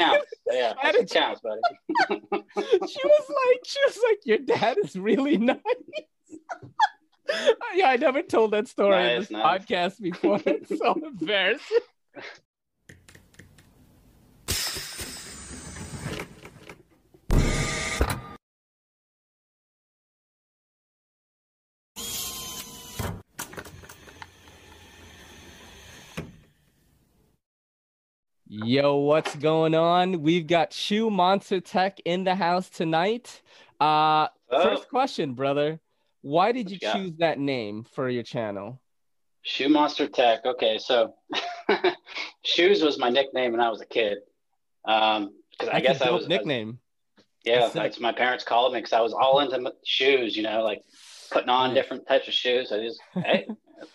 counts. Yeah, That that is- counts, buddy. she was like, she was like, your dad is really nice. yeah, I never told that story in Nice, this nice. podcast before. It's so embarrassing. Yo, what's going on? We've got Shoe Monster Tech in the house tonight. Uh, Oh, first question, brother. Why did you choose that name for your channel? Shoe Monster Tech. Okay, so shoes was my nickname when I was a kid. Um, because I guess I was nickname. yeah, That's that's my parents called me because I was all into shoes. You know, like putting on different types of shoes. I just hey,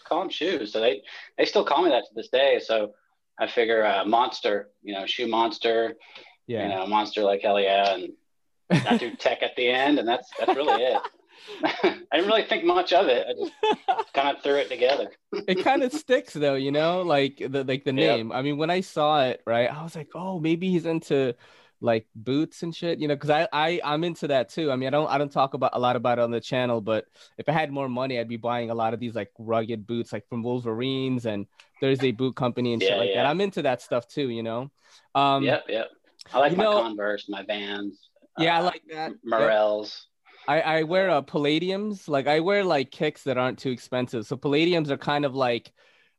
call them shoes. So they they still call me that to this day. So I figure uh, monster. You know, shoe monster. You Yeah. know, monster like hell yeah, and I do tech at the end, and that's that's really it. I didn't really think much of it. I just kind of threw it together. it kind of sticks though, you know, like the like the Yep. name. I mean, when I saw it, right, I was like, oh, maybe he's into like boots and shit, you know, because I I I'm into that too. I mean, I don't I don't talk about a lot about it on the channel, but if I had more money, I'd be buying a lot of these like rugged boots, like from Wolverines and Thursday Boot Company and shit Yeah, like that. I'm into that stuff too, you know. Um, yep, yep. I like my know- Converse, my Vans. yeah, I uh, like that. Merrells. I, I wear uh, palladiums. Like I wear like kicks that aren't too expensive. So palladiums are kind of like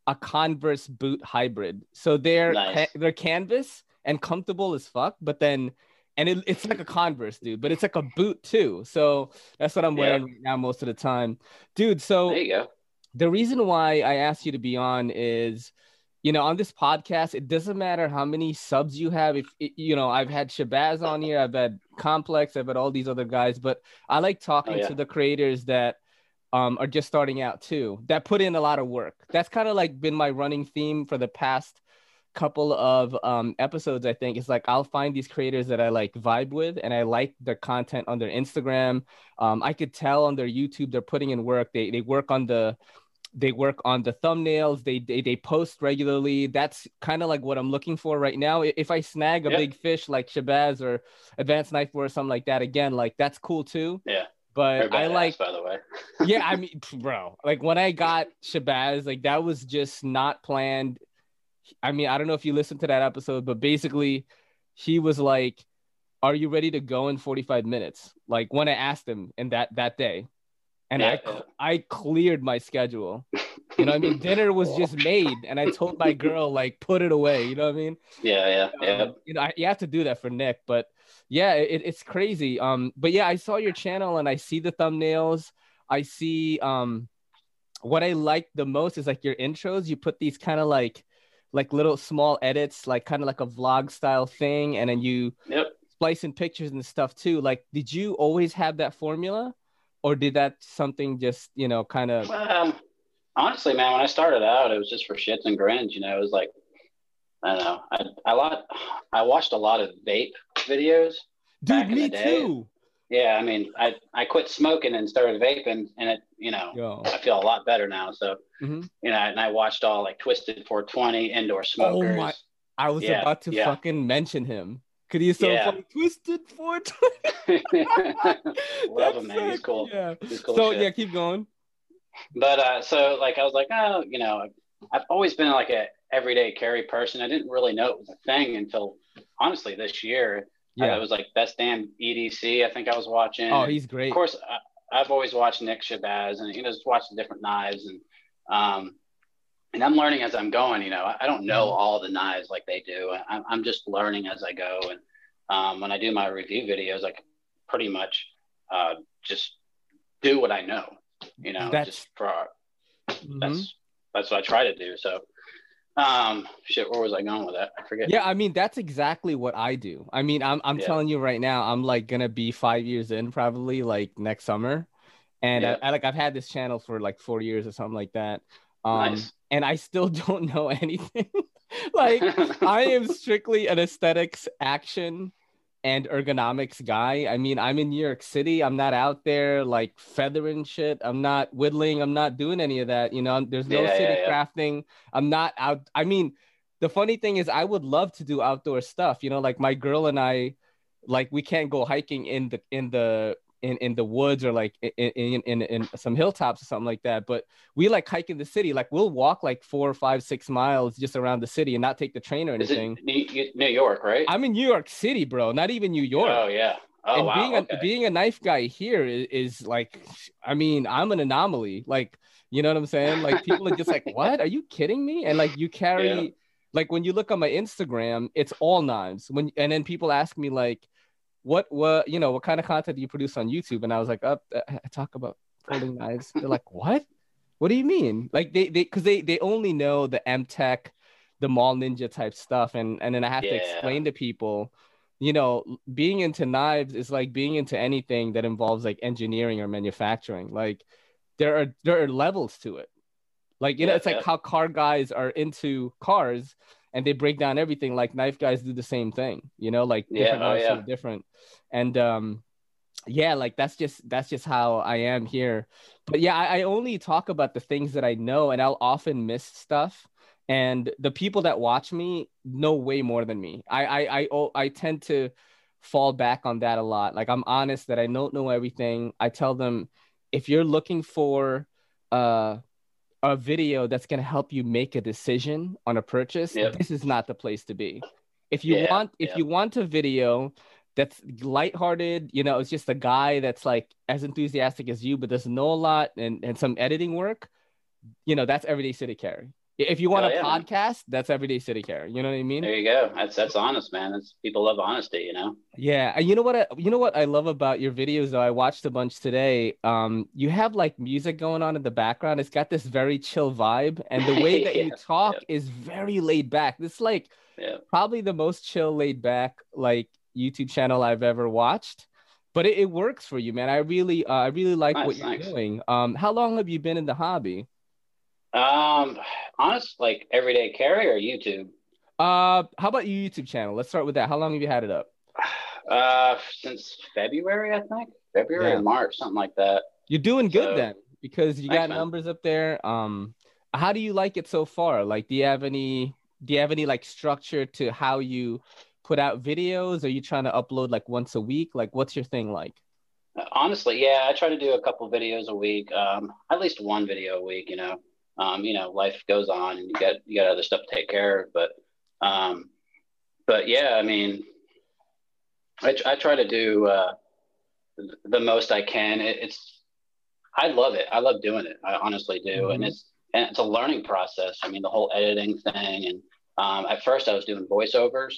a Converse boot hybrid. So they're Nice. ca- they're canvas and comfortable as fuck, but then and it, it's like a Converse, dude. But it's like a boot too. So that's what I'm Yeah. wearing right now most of the time, dude. So There you go. the reason why I asked you to be on is, you know, on this podcast, it doesn't matter how many subs you have. If you know, I've had Shabazz on here, I've had Complex, I've had all these other guys, but I like talking Oh, yeah. to the creators that um, are just starting out too, that put in a lot of work. That's kind of like been my running theme for the past couple of um, episodes. I think it's like I'll find these creators that I like vibe with, and I like their content on their Instagram. Um, I could tell on their YouTube they're putting in work. They they work on the they work on the thumbnails they they, they post regularly that's kind of like what i'm looking for right now if i snag a Yep. big fish like shabazz or advanced knife or something like that again like that's cool too Yeah. but i like by the way. yeah i mean bro like when i got shabazz like that was just not planned i mean i don't know if you listened to that episode but basically he was like are you ready to go in 45 minutes like when i asked him in that that day and Yeah, I, I cleared my schedule you know what i mean dinner was just made and i told my girl like put it away you know what i mean Yeah, yeah, yeah. um, you know, I, you have to do that for Nick, but yeah, it, it's crazy. Um, but yeah, I saw your channel and I see the thumbnails. I see um, what I like the most is like your intros. You put these kind of like, like little small edits, like kind of like a vlog style thing, and then you Yep. splice in pictures and stuff too. Like, did you always have that formula, or did that something just you know kind of? Um, honestly, man, when I started out, it was just for shits and grins. You know, it was like, I don't know. I I lot I watched a lot of vape videos. Dude, me too. Yeah, I mean, I I quit smoking and started vaping, and it, you know, Yo. I feel a lot better now. So, Mhm. you know, and I watched all like Twisted 420 indoor smokers Oh my- I was Yeah, about to yeah. fucking mention him. could he's so Yeah. funny. Twisted 420. Love him, That's man. He's cool. Yeah. He's cool so shit. yeah, keep going. But uh, so like I was like, oh, you know, I've always been like a everyday carry person. I didn't really know it was a thing until honestly this year. Yeah. it was like best damn EDC. I think I was watching. Oh, he's great. of course. I, I've always watched Nick Shabazz and you know just watched the different knives and um and I'm learning as I'm going. You know, I, I don't know Mm-hmm. all the knives like they do. I'm, I'm just learning as I go. And um, when I do my review videos, I can pretty much uh, just do what I know. You know, That's- just for Mhm. that's that's what I try to do. So, um, shit, where was I going with that? I forget. Yeah, I mean that's exactly what I do. I mean, I'm I'm Yeah. telling you right now, I'm like gonna be five years in probably like next summer, and Yeah. I, I like I've had this channel for like four years or something like that. Um, Nice. and I still don't know anything. like I am strictly an aesthetics, action, and ergonomics guy. I mean, I'm in New York City. I'm not out there like feathering shit. I'm not whittling. I'm not doing any of that. You know, there's no Yeah, city yeah, yeah. crafting. I'm not out. I mean, the funny thing is, I would love to do outdoor stuff. You know, like my girl and I, like we can't go hiking in the in the in, in the woods or like in, in, in, in some hilltops or something like that. But we like hike in the city. Like we'll walk like four or five, six miles just around the city and not take the train or anything. New York, right? I'm in New York City, bro. Not even New York. Oh yeah. Oh, and wow. being a okay. being a knife guy here is, is like, I mean, I'm an anomaly. Like, you know what I'm saying? Like people are just like, what? Are you kidding me? And like you carry, Yeah. like when you look on my Instagram, it's all knives. When and then people ask me like, what what you know what kind of content do you produce on YouTube? And I was like, up, uh, I talk about folding knives. They're like, what? What do you mean? Like they they because they they only know the M Tech, the Mall Ninja type stuff, and and then I have to explain to people you know, being into knives is like being into anything that involves like engineering or manufacturing. Like there are there are levels to it. Like you know, Yeah, it's like yeah. how car guys are into cars and they break down everything. Like knife guys do the same thing. You know, like Yeah, different oh, yeah. different. And um, yeah, like that's just that's just how I am here. But yeah, I, I only talk about the things that I know, and I'll often miss stuff and the people that watch me know way more than me. I I I oh, I tend to fall back on that a lot. Like I'm honest that I don't know everything. I tell them if you're looking for uh a video that's going to help you make a decision on a purchase, Yep. this is not the place to be. If you Yeah, want if yeah. you want a video that's lighthearted, you know, it's just a guy that's like as enthusiastic as you but doesn't know a lot and and some editing work, you know, that's everyday city carry. If you want Hell a yeah, man. podcast, that's everyday city care. You know what I mean? There you go. That's that's honest, man. That's people love honesty, you know. Yeah, and you know what? I, you know what I love about your videos. Though I watched a bunch today. Um, you have like music going on in the background. It's got this very chill vibe, and the way that you talk yeah. is very laid back. This is like Yeah. probably the most chill, laid back like YouTube channel I've ever watched. But it, it works for you, man. I really, uh, I really like what you're doing. Um, how long have you been in the hobby? Um, honest, like everyday carry or YouTube. Uh, how about your YouTube channel? Let's start with that. How long have you had it up? Uh, since February, I think February Yeah. or March, something like that. You're doing good So- then because you Thanks, got man. numbers up there. Um, how do you like it so far? Like, do you have any do you have any like structure to how you put out videos? Are you trying to upload like once a week? Like, what's your thing like? Honestly, yeah, I try to do a couple videos a week, um, at least one video a week. You know, um, you know, life goes on, and you got you got other stuff to take care of. But, um, but yeah, I mean, I, I try to do uh, the most I can. It, it's I love it. I love doing it. I honestly do, and Mhm. it's and it's a learning process. I mean, the whole editing thing, and um, at first I was doing voiceovers,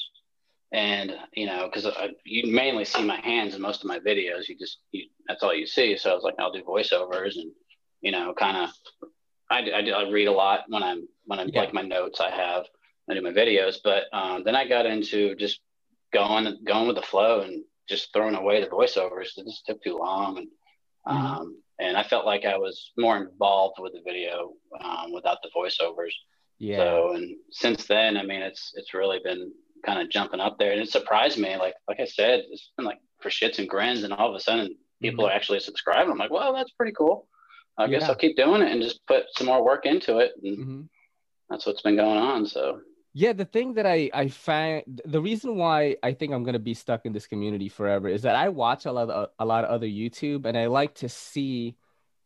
and you know, because you mainly see my hands in most of my videos. You just you, that's all you see. So I was like, I'll do voiceovers, and you know, kind of. I, I, do- I read a lot when I'm when I'm Yeah. like my notes I have. I do my videos, but um, then I got into just going going with the flow and just throwing away the voiceovers. It just took too long, and Mhm. um, and I felt like I was more involved with the video um, without the voiceovers. Yeah. So and since then, I mean, it's it's really been kind of jumping up there, and it surprised me. Like like I said, it's been like for shits and grins, and all of a sudden people are actually subscribing. I'm like, well, that's pretty cool. I guess Yeah. I'll keep doing it and just put some more work into it, and hmm that's what's been going on. So Yeah, the thing that I I find the reason why I think I'm gonna be stuck in this community forever is that I watch a lot of a lot of other YouTube and I like to see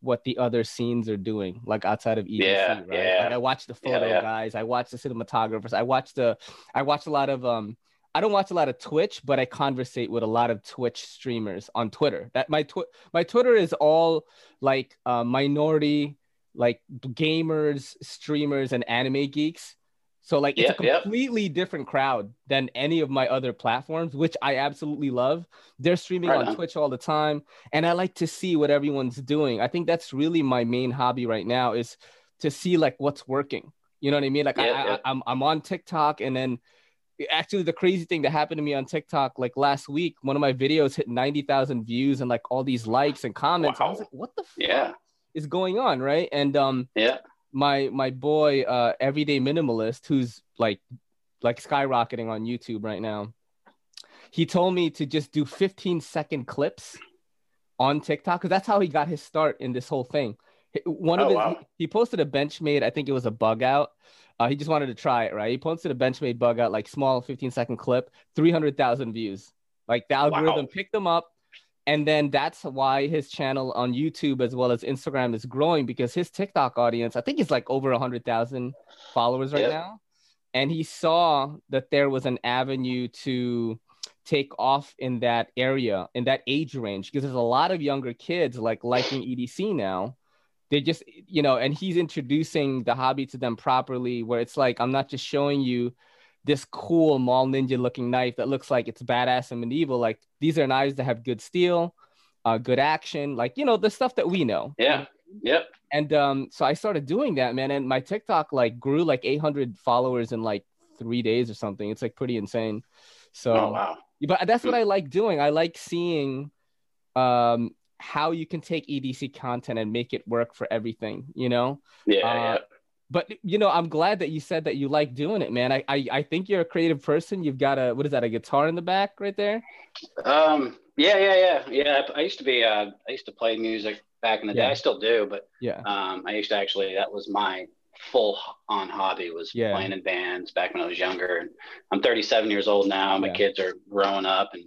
what the other scenes are doing, like outside of EDC, Yeah, right? yeah. Like I watch the photo yeah. guys, I watch the cinematographers, I watch the I watch a lot of um I don't watch a lot of Twitch, but I conversate with a lot of Twitch streamers on Twitter. That my tw- my Twitter is all like uh, minority, like gamers, streamers, and anime geeks. So like it's a completely different crowd than any of my other platforms, which I absolutely love. They're streaming Right on on. Twitch all the time, and I like to see what everyone's doing. I think that's really my main hobby right now is to see like what's working. You know what I mean? Like I, Yep, I. I'm I'm on TikTok, and then actually the crazy thing that happened to me on TikTok like last week, one of my videos hit ninety thousand views and like all these likes and comments. I was like, what the fuck yeah, is going on, right? And um yeah, my my boy uh everyday minimalist who's like like skyrocketing on youtube right now he told me to just do 15 second clips on tiktok because that's how he got his start in this whole thing One Oh, of his, wow. he posted a Benchmade, I think it was a bug out. Uh, he just wanted to try it, right? He posted a Benchmade bug out, like small 15 second clip, 300,000 views. Like the algorithm Wow. picked them up. And then that's why his channel on YouTube as well as Instagram is growing because his TikTok audience, I think he's like over 100,000 followers right Yep. now. And he saw that there was an avenue to take off in that area, in that age range, because there's a lot of younger kids like liking EDC now. They just, you know, and he's introducing the hobby to them properly, where it's like, I'm not just showing you this cool mall ninja looking knife that looks like it's badass and medieval. Like these are knives that have good steel, uh, good action, like, you know, the stuff that we know. Yeah. Yep. And um, so I started doing that, man. And my TikTok like grew like 800 followers in like three days or something. It's like pretty insane. So, Oh wow. but that's what I like doing. I like seeing um, how you can take EDC content and make it work for everything, you know? Yeah. Uh, yeah. But you know, I'm glad that you said that you like doing it, man. I, I I think you're a creative person. You've got a what is that? A guitar in the back right there? Um. Yeah. Yeah. Yeah. Yeah. I, I used to be. Uh, I used to play music back in the Yeah. day. I still do, but Yeah. um, I used to actually. That was my full on hobby was Yeah. playing in bands back when I was younger. And I'm 37 years old now. My Yeah. kids are growing up, and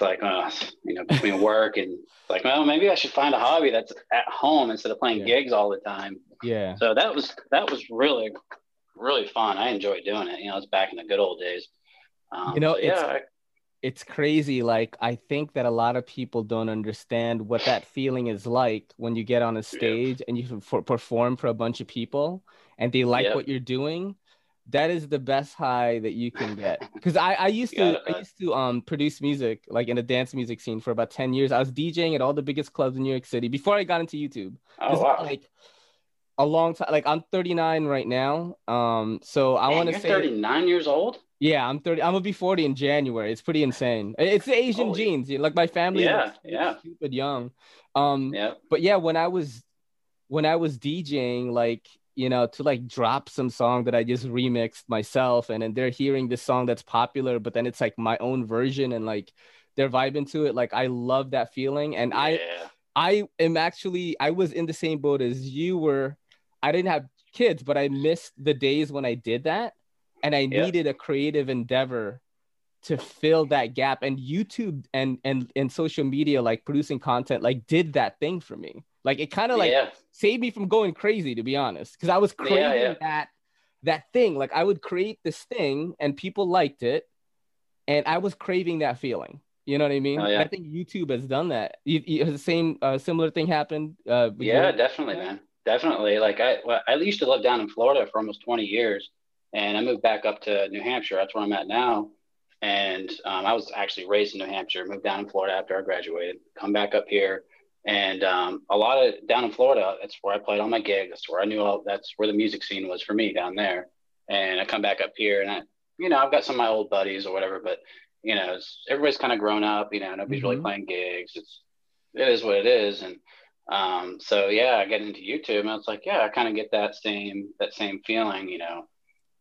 like, uh, you know, between work and like, well, maybe I should find a hobby that's at home instead of playing Yeah. gigs all the time. Yeah. So that was that was really really fun. I enjoyed doing it. You know, it's back in the good old days. Um, You know, so, it's- yeah, I- it's crazy. Like I think that a lot of people don't understand what that feeling is like when you get on a stage and you for, perform for a bunch of people and they like Yep. what you're doing. That is the best high that you can get. Because I, I used to I used to um produce music like in a dance music scene for about 10 years. I was DJing at all the biggest clubs in New York City before I got into YouTube. oh This wow. like a long time like I'm 39 right now. Um so I want to say 39 years old. yeah, I'm 30. I'm gonna be 40 in January. It's pretty insane. It's the Asian Holy- genes. Like my family Yeah, yeah. stupid young. Um, Yeah. but yeah, when I was when I was DJing, like you know, to like drop some song that I just remixed myself, and then they're hearing this song that's popular, but then it's like my own version, and like they're vibing to it. Like I love that feeling, and I. I am actually I was in the same boat as you were. I didn't have kids, but I missed the days when I did that, and I Yeah. needed a creative endeavor to fill that gap. And YouTube and and and social media, like producing content, like did that thing for me. Like it kind of like yeah. saved me from going crazy, to be honest, because I was Yeah, craving yeah. that that thing. Like I would create this thing, and people liked it, and I was craving that feeling. You know what I mean? Oh, yeah. I think YouTube has done that. You, you, the same uh, similar thing happened? Uh, Yeah, definitely, man. Definitely. Like I, well, I used to live down in Florida for almost 20 years, and I moved back up to New Hampshire. That's where I'm at now. And um, I was actually raised in New Hampshire. Moved down in Florida after I graduated. Come back up here, and um, a lot of down in Florida. That's where I played all my gigs. That's where I knew all. That's where the music scene was for me down there. And I come back up here, and I, you know, I've got some of my old buddies or whatever, but you know, it's, everybody's kind of grown up. You know, nobody's really Mhm. playing gigs. It's it is what it is, and um, so yeah, I get into YouTube and it's like, yeah, I kind of get that same that same feeling, you know.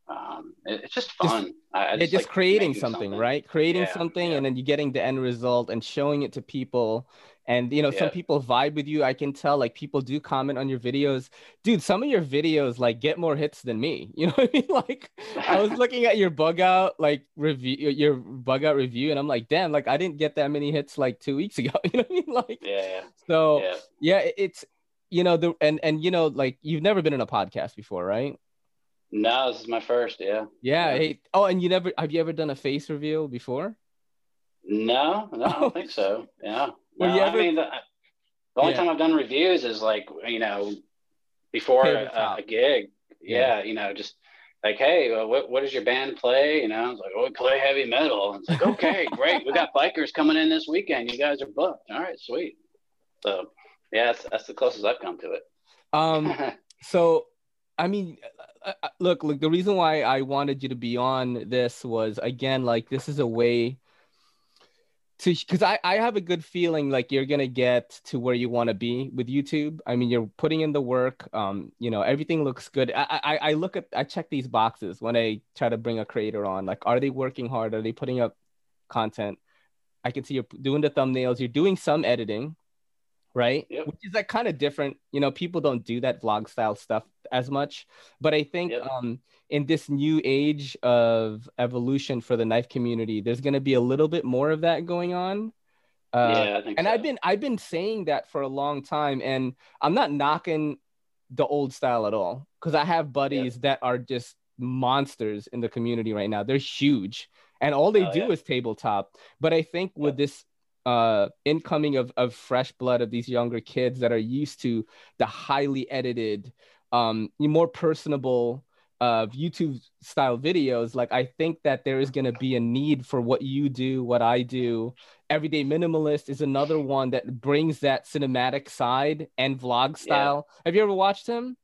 Um, it- it's just fun. I, I yeah, just like creating making something, right? Creating Yeah, something yeah. and then you're getting the end result and showing it to people. And you know, some people vibe with you. I can tell like people do comment on your videos. Dude, some of your videos like get more hits than me. You know what I mean? Like I was looking at your bug out like review your bug out review and I'm like, damn, like I didn't get that many hits like two weeks ago. You know what I mean? Like Yeah, so yeah, yeah, it's you know the and and you know like you've never been in a podcast before, right? No, this is my first. Yeah. Yeah. Yeah. Hey, oh, and you never have you ever done a face reveal before? No, no, I don't think so. Yeah. Were No, you I mean, the, the only Yeah. time I've done reviews is like you know before a, a gig. Yeah. Yeah, you know, just like, hey, well, what what does your band play? You know, I was like, oh, we play heavy metal. And it's like, okay, great, we got bikers coming in this weekend. You guys are booked. All right, sweet. So yeah, that's, that's the closest I've come to it. Um, so I mean, uh, uh, look, look. The reason why I wanted you to be on this was again, like this is a way to because I I have a good feeling like you're gonna get to where you want to be with YouTube. I mean, you're putting in the work. Um, you know, everything looks good. I I, I look at I check these boxes when I try to bring a creator on. Like, are they working hard? Are they putting up content? I can see you're doing the thumbnails. You're doing some editing. Right? Yep. Which is like kind of different. You know, people don't do that vlog style stuff as much, but I think Yep. um, in this new age of evolution for the knife community, there's going to be a little bit more of that going on. Uh, yeah, I think. and so. I've been I've been saying that for a long time, and I'm not knocking the old style at all because I have buddies that are just monsters in the community right now. They're huge, and all they Oh, do yeah. is tabletop. But I think with this uh incoming of of fresh blood of these younger kids that are used to the highly edited, um, more personable uh YouTube style videos, like I think that there is going to be a need for what you do, what I do. Everyday Minimalist is another one that brings that cinematic side and vlog style. Have you ever watched him?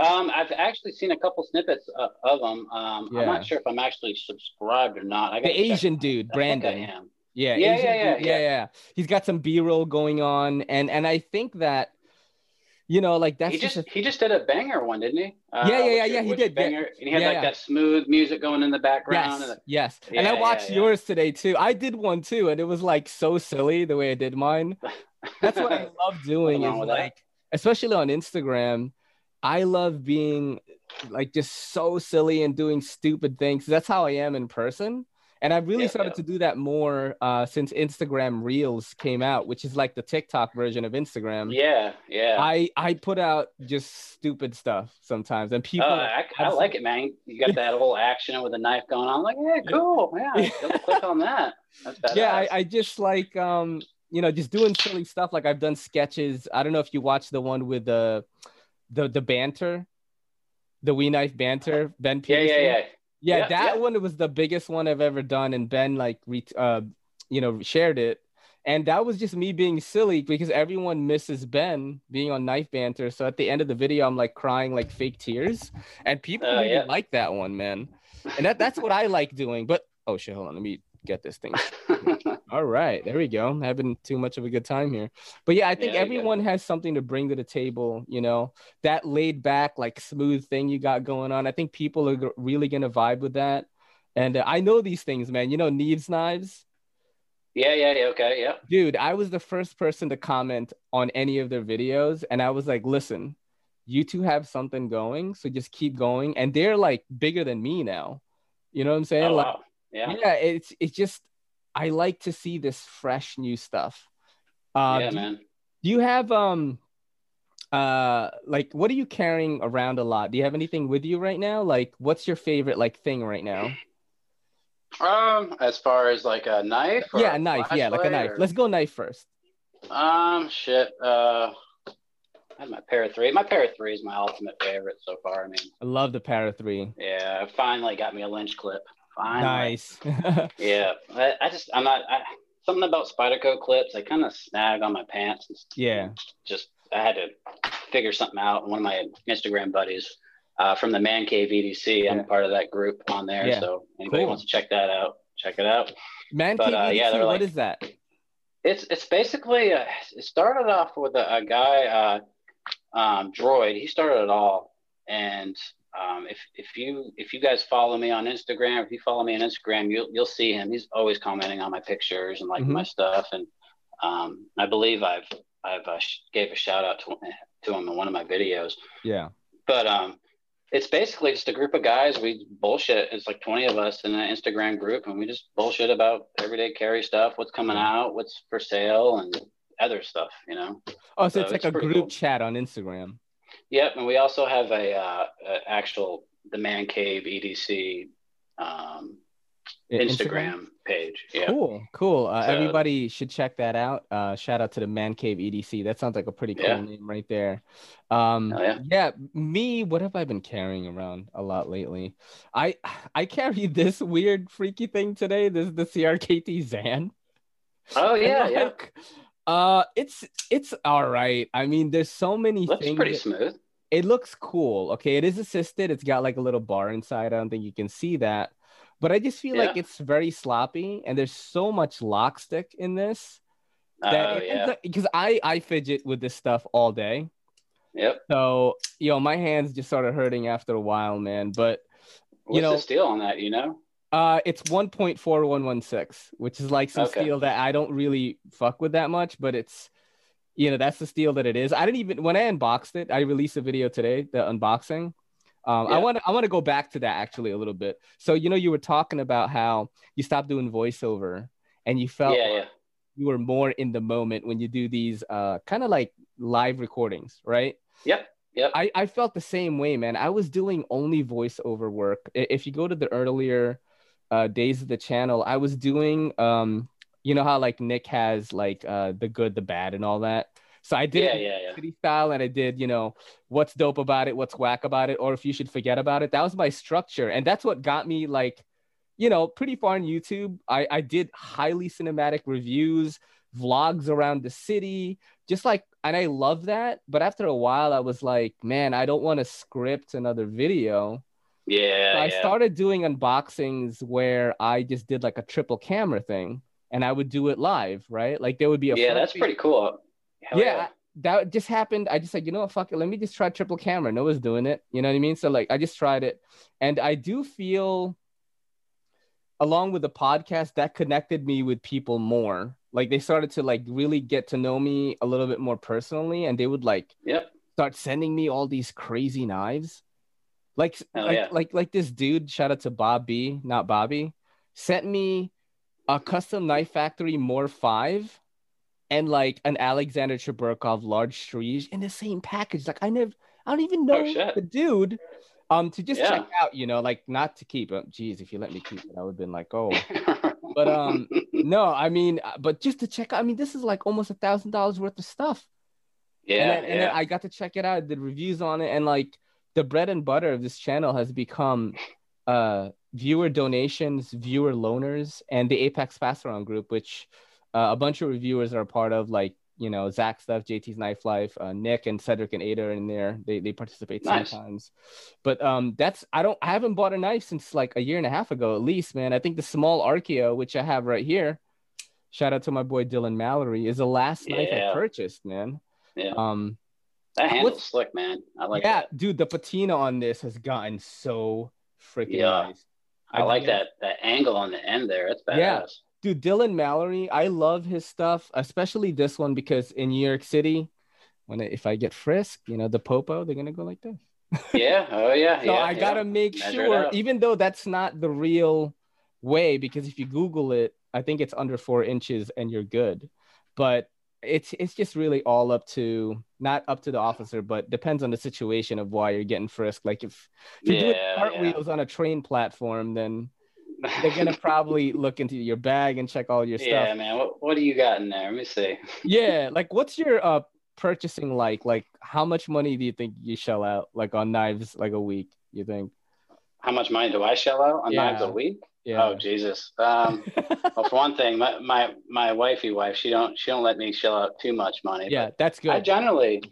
Um, I've actually seen a couple snippets uh, of them. Um, Yeah. I'm not sure if I'm actually subscribed or not. I The check. Asian dude, I think I Brandon. am. Yeah, Yeah, Asian yeah, yeah, yeah, yeah. yeah. He's got some B-roll going on, and and I think that, you know, like that's he just, just a- he just did a banger one, didn't he? Uh, Yeah, yeah, yeah, yeah, he did, yeah. Banger, and he had Yeah, like yeah. that smooth music going in the background. yes, and yes. and I watched yeah, yeah. yours today too. I did one too, and it was like so silly the way I did mine. That's what I love doing is with that. like, especially on Instagram. I love being like just so silly and doing stupid things. That's how I am in person. And I've really Yeah, started yeah. to do that more uh, since Instagram Reels came out, which is like the TikTok version of Instagram. yeah, yeah. I I put out just stupid stuff sometimes, and people. Oh, I, I like it, man. You got that whole action with a knife going on. I'm like, yeah, cool. Yeah, click on that. That's yeah, I, I just like um, you know, just doing silly stuff. Like I've done sketches. I don't know if you watched the one with the the the banter, the we knife banter. Ben Peterson. yeah, yeah. Yeah, Yeah, that yeah. one was the biggest one I've ever done, and Ben like re- uh, you know, shared it, and that was just me being silly because everyone misses Ben being on knife banter. So at the end of the video, I'm like crying like fake tears, and people Oh, really yeah. like that one, man. And that that's what I like doing. But oh shit, hold on, let me get this thing. All right, there we go. Having too much of a good time here. But yeah, I think Yeah, everyone has something to bring to the table, you know, that laid back, like smooth thing you got going on. I think people are really going to vibe with that. And uh, I know these things, man. You know, Neves Knives, yeah, yeah, yeah. Okay, yeah. dude, I was the first person to comment on any of their videos. And I was like, listen, you two have something going. So just keep going. And they're like bigger than me now. You know what I'm saying? Oh, like, wow. Yeah. yeah it's it's just i like to see this fresh new stuff uh yeah, do, man. do you have um uh like what are you carrying around a lot do you have anything with you right now like what's your favorite like thing right now Um, as far as like a knife. or yeah a knife yeah like a knife or- let's go knife first Um, shit. Uh, I had my para three. My para three is my ultimate favorite so far. I mean, i love the para three yeah, finally got me a lynch clip. Finally. nice Yeah, I, I just I'm not I, something about Spyderco clips. They kind of snag on my pants. And yeah just I had to figure something out. One of my Instagram buddies uh, from the Man Cave EDC. I'm part of that group on there. Yeah. So anybody Cool. wants to check that out, check it out. man But, cave uh, yeah, EDC, they're what like- is that It's it's basically uh it started off with a, a guy uh, um, Droid. He started it all, and um, if if you if you guys follow me on Instagram, if you follow me on Instagram, you'll you'll see him. He's always commenting on my pictures and liking Mhm. my stuff, and um, I believe I've I've uh, sh- gave a shout out to to him in one of my videos. yeah But um, it's basically just a group of guys. We bullshit. It's like 20 of us in an Instagram group, and we just bullshit about everyday carry stuff, what's coming out, what's for sale, and other stuff, you know? oh so So it's like it's a group cool. chat on instagram Yep. And we also have a, uh, a actual, the Man Cave EDC um, I- Instagram, page. Yeah. Cool, cool. Uh, So- everybody should check that out. Uh, shout out to the Man Cave EDC. That sounds like a pretty cool Yeah. name right there. Um, Hell yeah. me, what have I been carrying around a lot lately? I I carried this weird freaky thing today. This is the CRKT Xan. Oh, yeah. And, Yeah. Uh, it's it's all right. I mean, there's so many Looks things. pretty that- smooth. It looks cool. Okay, it is assisted. It's got like a little bar inside. I don't think you can see that, but I just feel like it's very sloppy, and there's so much lock stick in this Oh, that it ends yeah. because I I fidget with this stuff all day. Yep. So you know, my hands just started hurting after a while, man. But What's know- the steal on that, you know? uh, it's 1.4116, which is like some Okay. steel that I don't really fuck with that much, but it's you know that's the steel that it is. I didn't even when I unboxed it. I released a video today, the unboxing. Um, yeah. I want to I want to go back to that actually a little bit. So you know you were talking about how you stopped doing voiceover and you felt yeah, yeah. you were more in the moment when you do these uh, kind of like live recordings, right? Yep. Yep. I, I felt the same way, man. I was doing only voiceover work. If you go to the earlier uh, days of the channel, I was doing um, you know how like Nick has like uh the good, the bad, and all that. So I did yeah, yeah, yeah. city style, and I did you know what's dope about it, what's whack about it, or if you should forget about it. That was my structure, and that's what got me like, you know, pretty far on YouTube. I I did highly cinematic reviews, vlogs around the city, just like, and I love that. But after a while, I was like, man, I don't want to script another video. Yeah. So I yeah. started doing unboxings where I just did like a triple camera thing and I would do it live, right? Like there would be a yeah, that's pretty cool. Hell yeah, yeah, that just happened. I just said, you know what, fuck it, let me just try triple camera. No one's doing it. You know what I mean? So like, I just tried it, and I do feel, along with the podcast, that connected me with people more. Like they started to like really get to know me a little bit more personally, and they would like yep. start sending me all these crazy knives. Like, like, yeah. like, like this dude. Shout out to Bob B, not Bobby, sent me a custom knife factory more five and like an Alexander Cheburkov large Strizh in the same package. Like I never, I don't even know oh, the dude. Um, to just Yeah. check out, you know, like not to keep. Uh, geez, if you let me keep it, I would have been like, oh. But um, no, I mean, uh, but just to check out. I mean, this is like almost a thousand dollars worth of stuff. yeah, and, then, yeah. and then I got to check it out, did reviews on it, and like the bread and butter of this channel has become uh viewer donations, viewer loaners, and the Apex Pass Around group, which uh, a bunch of reviewers are a part of, like you know Zach stuff, JT's Knife Life, uh, Nick and Cedric and Ada are in there. They they participate Nice. sometimes, but um that's I don't I haven't bought a knife since like a year and a half ago at least, man. I think the small Archeo, which I have right here. Shout out to my boy Dylan Mallory, is the last knife I purchased, man. yeah. Um, that handle's slick, man. I like yeah, that. dude, the patina on this has gotten so freaking Yeah. nice. I, like that that angle on the end there. It's badass. Yeah. Dude, Dylan Mallory, I love his stuff, especially this one because in New York City, when I, if I get frisked, you know, the popo, they're gonna go like this. Yeah. Oh yeah. So yeah, I yeah. gotta make Measure sure, even though that's not the real way, because if you Google it, I think it's under four inches and you're good. But it's it's just really all up to not up to the officer, but depends on the situation of why you're getting frisked. Like if, if you're doing Yeah, cartwheels on a train platform, then they're gonna probably look into your bag and check all your stuff. yeah, man. What what do you got in there? Let me see. yeah like what's your uh purchasing like like how much money do you think you shell out like on knives like a week you think How much money do I shell out on knives a week? Yeah Oh Jesus. Um, well, for one thing, my, my my wifey wife, she don't she don't let me shell out too much money. yeah that's good. I generally,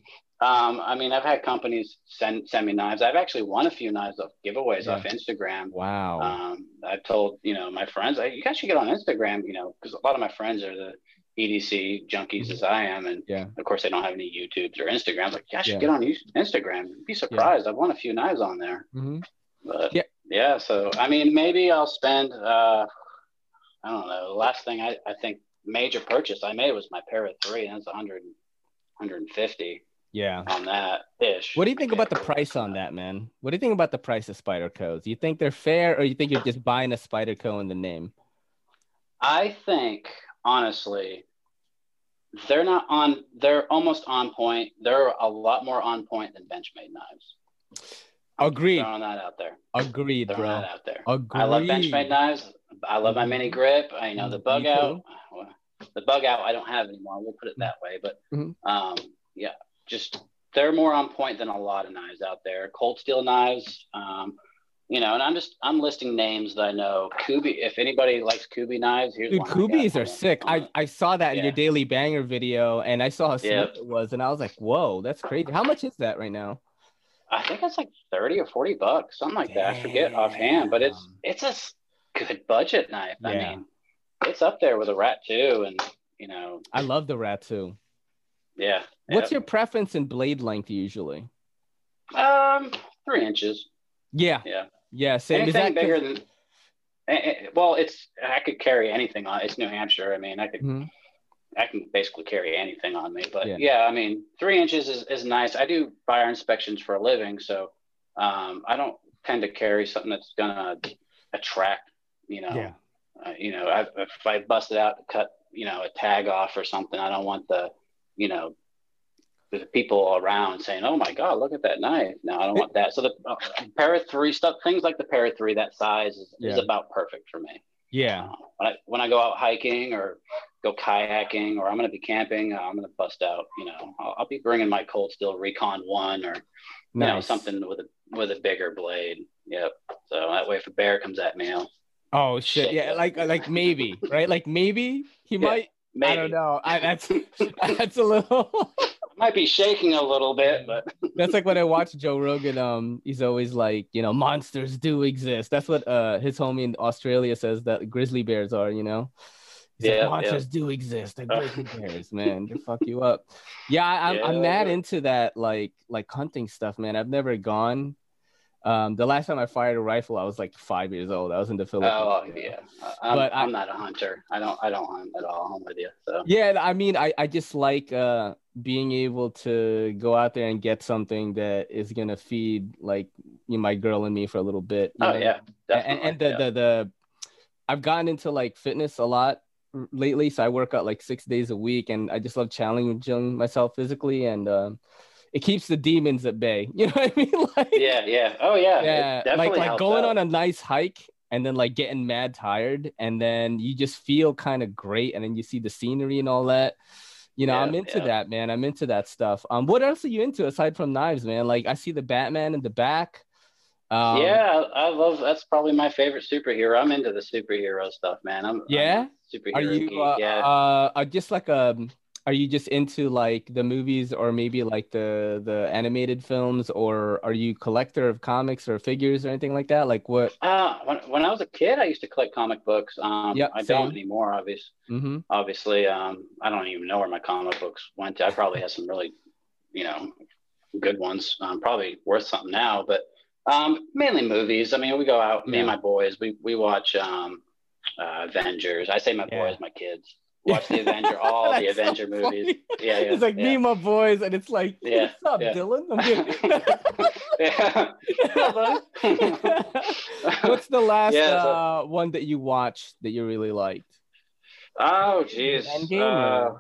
um, I mean, I've had companies send send me knives. I've actually won a few knives off giveaways Yeah. off Instagram. wow Um, I've told you know my friends, I, you guys should get on Instagram. You know, because a lot of my friends are the EDC junkies as I am, and yeah of course they don't have any YouTubes or Instagrams. Like, you guys should Yeah. get on Instagram. You'd be surprised. I've won a few knives on there. hmm But Yeah. Yeah, so I mean, maybe I'll spend. Uh, I don't know. The last thing I, I think major purchase I made was my para three. That's 100, 150 yeah on that ish. what do you think about the price on that man what do you think about the price of Spydercos you think they're fair or you think you're just buying a Spyderco in the name I think honestly, they're not on. They're almost on point. They're a lot more on point than Benchmade knives. Agreed Throwing that out there. agreed Throwing bro that out there. agreed I love Benchmade knives. I love my mini grip. I know the Mhm, bug out. The bug out I don't have anymore. We'll put it that way. But Mhm. um, yeah, just they're more on point than a lot of knives out there. Cold steel knives. Um, you know, and I'm just I'm listing names that I know. Kubey. If anybody likes Kubey knives, here's Dude, one I got Kubeys are sick. I, I saw that in your daily banger video and I saw how smooth Yep. it was and I was like, whoa, that's crazy. How much is that right now? I think it's like thirty or forty bucks, something like that. I forget offhand, but it's it's a good budget knife. I mean, it's up there with a rat too, and you know, I love the rat too. yeah. What's yeah. your preference in blade length usually? um three inches? Yeah. Yeah, Yeah. Same. Is anything that bigger than. eh, eh, Well, it's I could carry anything on. It's New Hampshire. I mean, I could Mhm. I can basically carry anything on me. But Yeah. yeah, I mean, three inches is, is nice. I do fire inspections for a living, so um, I don't tend to carry something that's gonna attract, you know, Yeah. uh, you know, I, if I bust it out to cut, you know, a tag off or something, I don't want the, you know, the people around saying, "Oh my God, look at that knife." No, I don't want that. So the uh, para three stuff, things like the para three, that size is, is about perfect for me. Yeah. When I when I go out hiking or go kayaking or I'm going to be camping, uh, I'm going to bust out. You know, I'll, I'll be bringing my Cold Steel Recon One or you know something with a with a bigger blade. Yep. So that way, if a bear comes at me, I'll Oh shit. Shit, Yeah, yeah. like like maybe, right? Like maybe he Yeah, might maybe I don't know. I that's that's a little might be shaking a little bit, but That's like when I watch Joe Rogan. Um, he's always like, you know, monsters do exist. That's what uh his homie in Australia says that grizzly bears are. You know, he's Yeah, like, monsters do exist. They're grizzly bears, man. They fuck you up. Yeah, I, I'm I'm Yeah. mad into that like like hunting stuff, man. I've never gone. Um, the last time I fired a rifle, I was like five years old. I was in the Philippines. oh yeah, I'm, But I- I'm not a hunter. I don't I don't hunt at all. I'm with you. So Yeah, I mean, I, I just like uh being able to go out there and get something that is gonna feed like you know, my girl and me for a little bit. oh know? yeah, and, and the, yeah. the the I've gotten into like fitness a lot lately, so I work out like six days a week, and I just love challenging myself physically, and um, it keeps the demons at bay. You know what I mean? Like, yeah, yeah. Oh yeah, yeah, like definitely like going out. on a nice hike and then like getting mad tired, and then you just feel kind of great, and then you see the scenery and all that. You know, Yeah, I'm into yeah. that, man. I'm into that stuff. Um, what else are you into aside from knives, man? Like I see the Batman in the back. Um, yeah, I love. That's probably my favorite superhero. I'm into the superhero stuff, man. I'm I'm Yeah? superhero Are you uh, yeah. uh are just like um are you just into like the movies or maybe like the the animated films or are you collector of comics or figures or anything like that? Like what? Uh, when, when I was a kid, I used to collect comic books. Um, Yep, I same. don't anymore, obviously. Mm-hmm. Obviously, um, I don't even know where my comic books went to. I probably have some really, you know, good ones. Um, probably worth something now, but um, mainly movies. I mean, we go out, me and my boys. We we watch um, uh, Avengers. I say my Yeah. boys, my kids. Watch the Avenger, all the That's so Avenger movies. Yeah, yeah. It's like yeah. me my boys, and it's like, Yeah, what's up, yeah. Dylan? What's the last so- uh, one that you watched that you really liked? Oh, geez. Endgame Uh,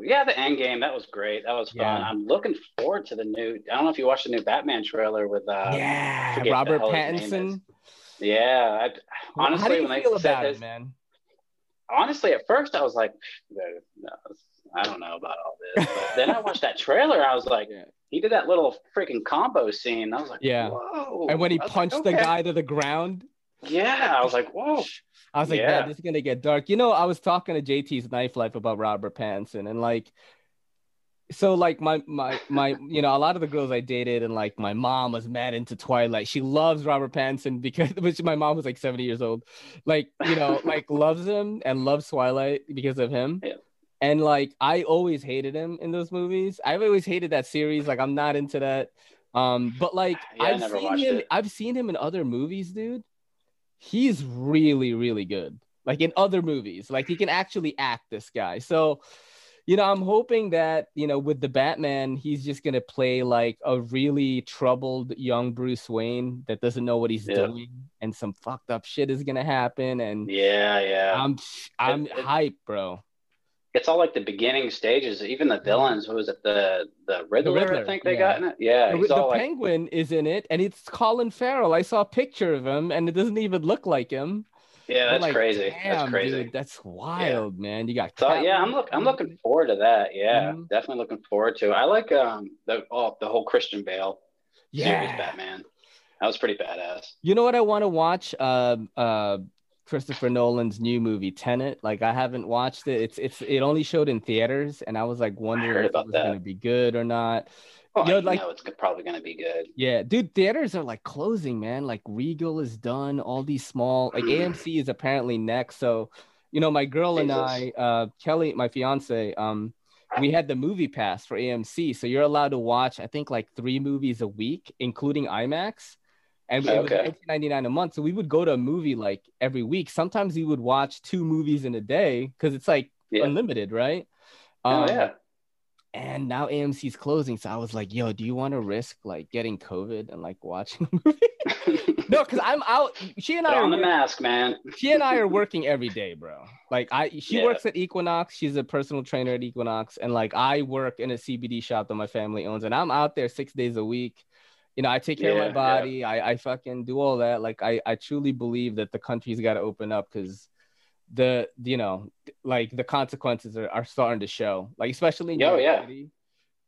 yeah, the end game. That was great. That was fun. I'm looking forward to the new. I don't know if you watched the new Batman trailer with. Uh, yeah, Robert hell his name Pattinson. Yeah. I, honestly, How do you feel said about this, it, man? Honestly, at first I was like, no, I don't know about all this. But then I watched that trailer. I was like, Yeah. he did that little freaking combo scene. I was like, Yeah. whoa. And when he was like, punched the guy to the ground, Yeah, I was like, whoa. I was like, Yeah. man, this is gonna get dark. You know, I was talking to JT's Knife Life about Robert Pattinson, and like, so like my my my, you know, a lot of the girls I dated, and like my mom was mad into Twilight. She loves Robert Pattinson because, which my mom was like seventy years old, like you know, like loves him and loves Twilight because of him. Yeah. And like, I always hated him in those movies. I've always hated that series. Like, I'm not into that. Um, but like, Yeah, I've seen him. it. I've seen him in other movies, dude he's really really good like in other movies like he can actually act this guy so you know i'm hoping that you know with the batman he's just going to play like a really troubled young bruce wayne that doesn't know what he's Yeah. doing and some fucked up shit is going to happen and Yeah, yeah. i'm i'm It- hype bro it's all like the beginning stages. Even the villains, What was it? The the Riddler, the Riddler, I think they yeah. got in it. Yeah, the, he's the all like, penguin is in it and it's colin farrell i saw a picture of him and it doesn't even look like him yeah, that's like, crazy. That's crazy. dude, that's wild man you got So yeah, I'm look I'm looking forward to that. Yeah, Mhm. definitely looking forward to. it. I like um the oh, the whole Christian Bale series yeah Batman. That was pretty badass. You know what I want to watch? Um, uh, Christopher Nolan's new movie Tenet. Like I haven't watched it. It's it's it only showed in theaters, and I was like wondering if it was that. gonna be good or not. Oh, Yo, I like- know it's probably gonna be good. Yeah, dude, theaters are like closing, man. Like Regal is done. All these small, like AMC is apparently next. So, you know, my girl and I, uh, Kelly, my fiance, um, we had the movie pass for AMC. So you're allowed to watch, I think, like three movies a week, including IMAX. And it was Okay. $19.99 a month. So we would go to a movie like every week. Sometimes we would watch two movies in a day because it's like Yeah. unlimited, right? Oh Um, yeah. And now AMC's closing, so I was like, "Yo, do you want to risk like getting COVID and like watching a movie?" no, because I'm out. She and Put I are on the mask, man. she and I are working every day, bro. Like I, she Yeah. works at Equinox. She's a personal trainer at Equinox, and like I work in a CBD shop that my family owns, and I'm out there six days a week. You know, I take care Yeah, of my body. I, I fucking do all that. Like I, I truly believe that the country's got to open up because the, you know, like the consequences are, are starting to show. Like especially in Oh, yeah. City.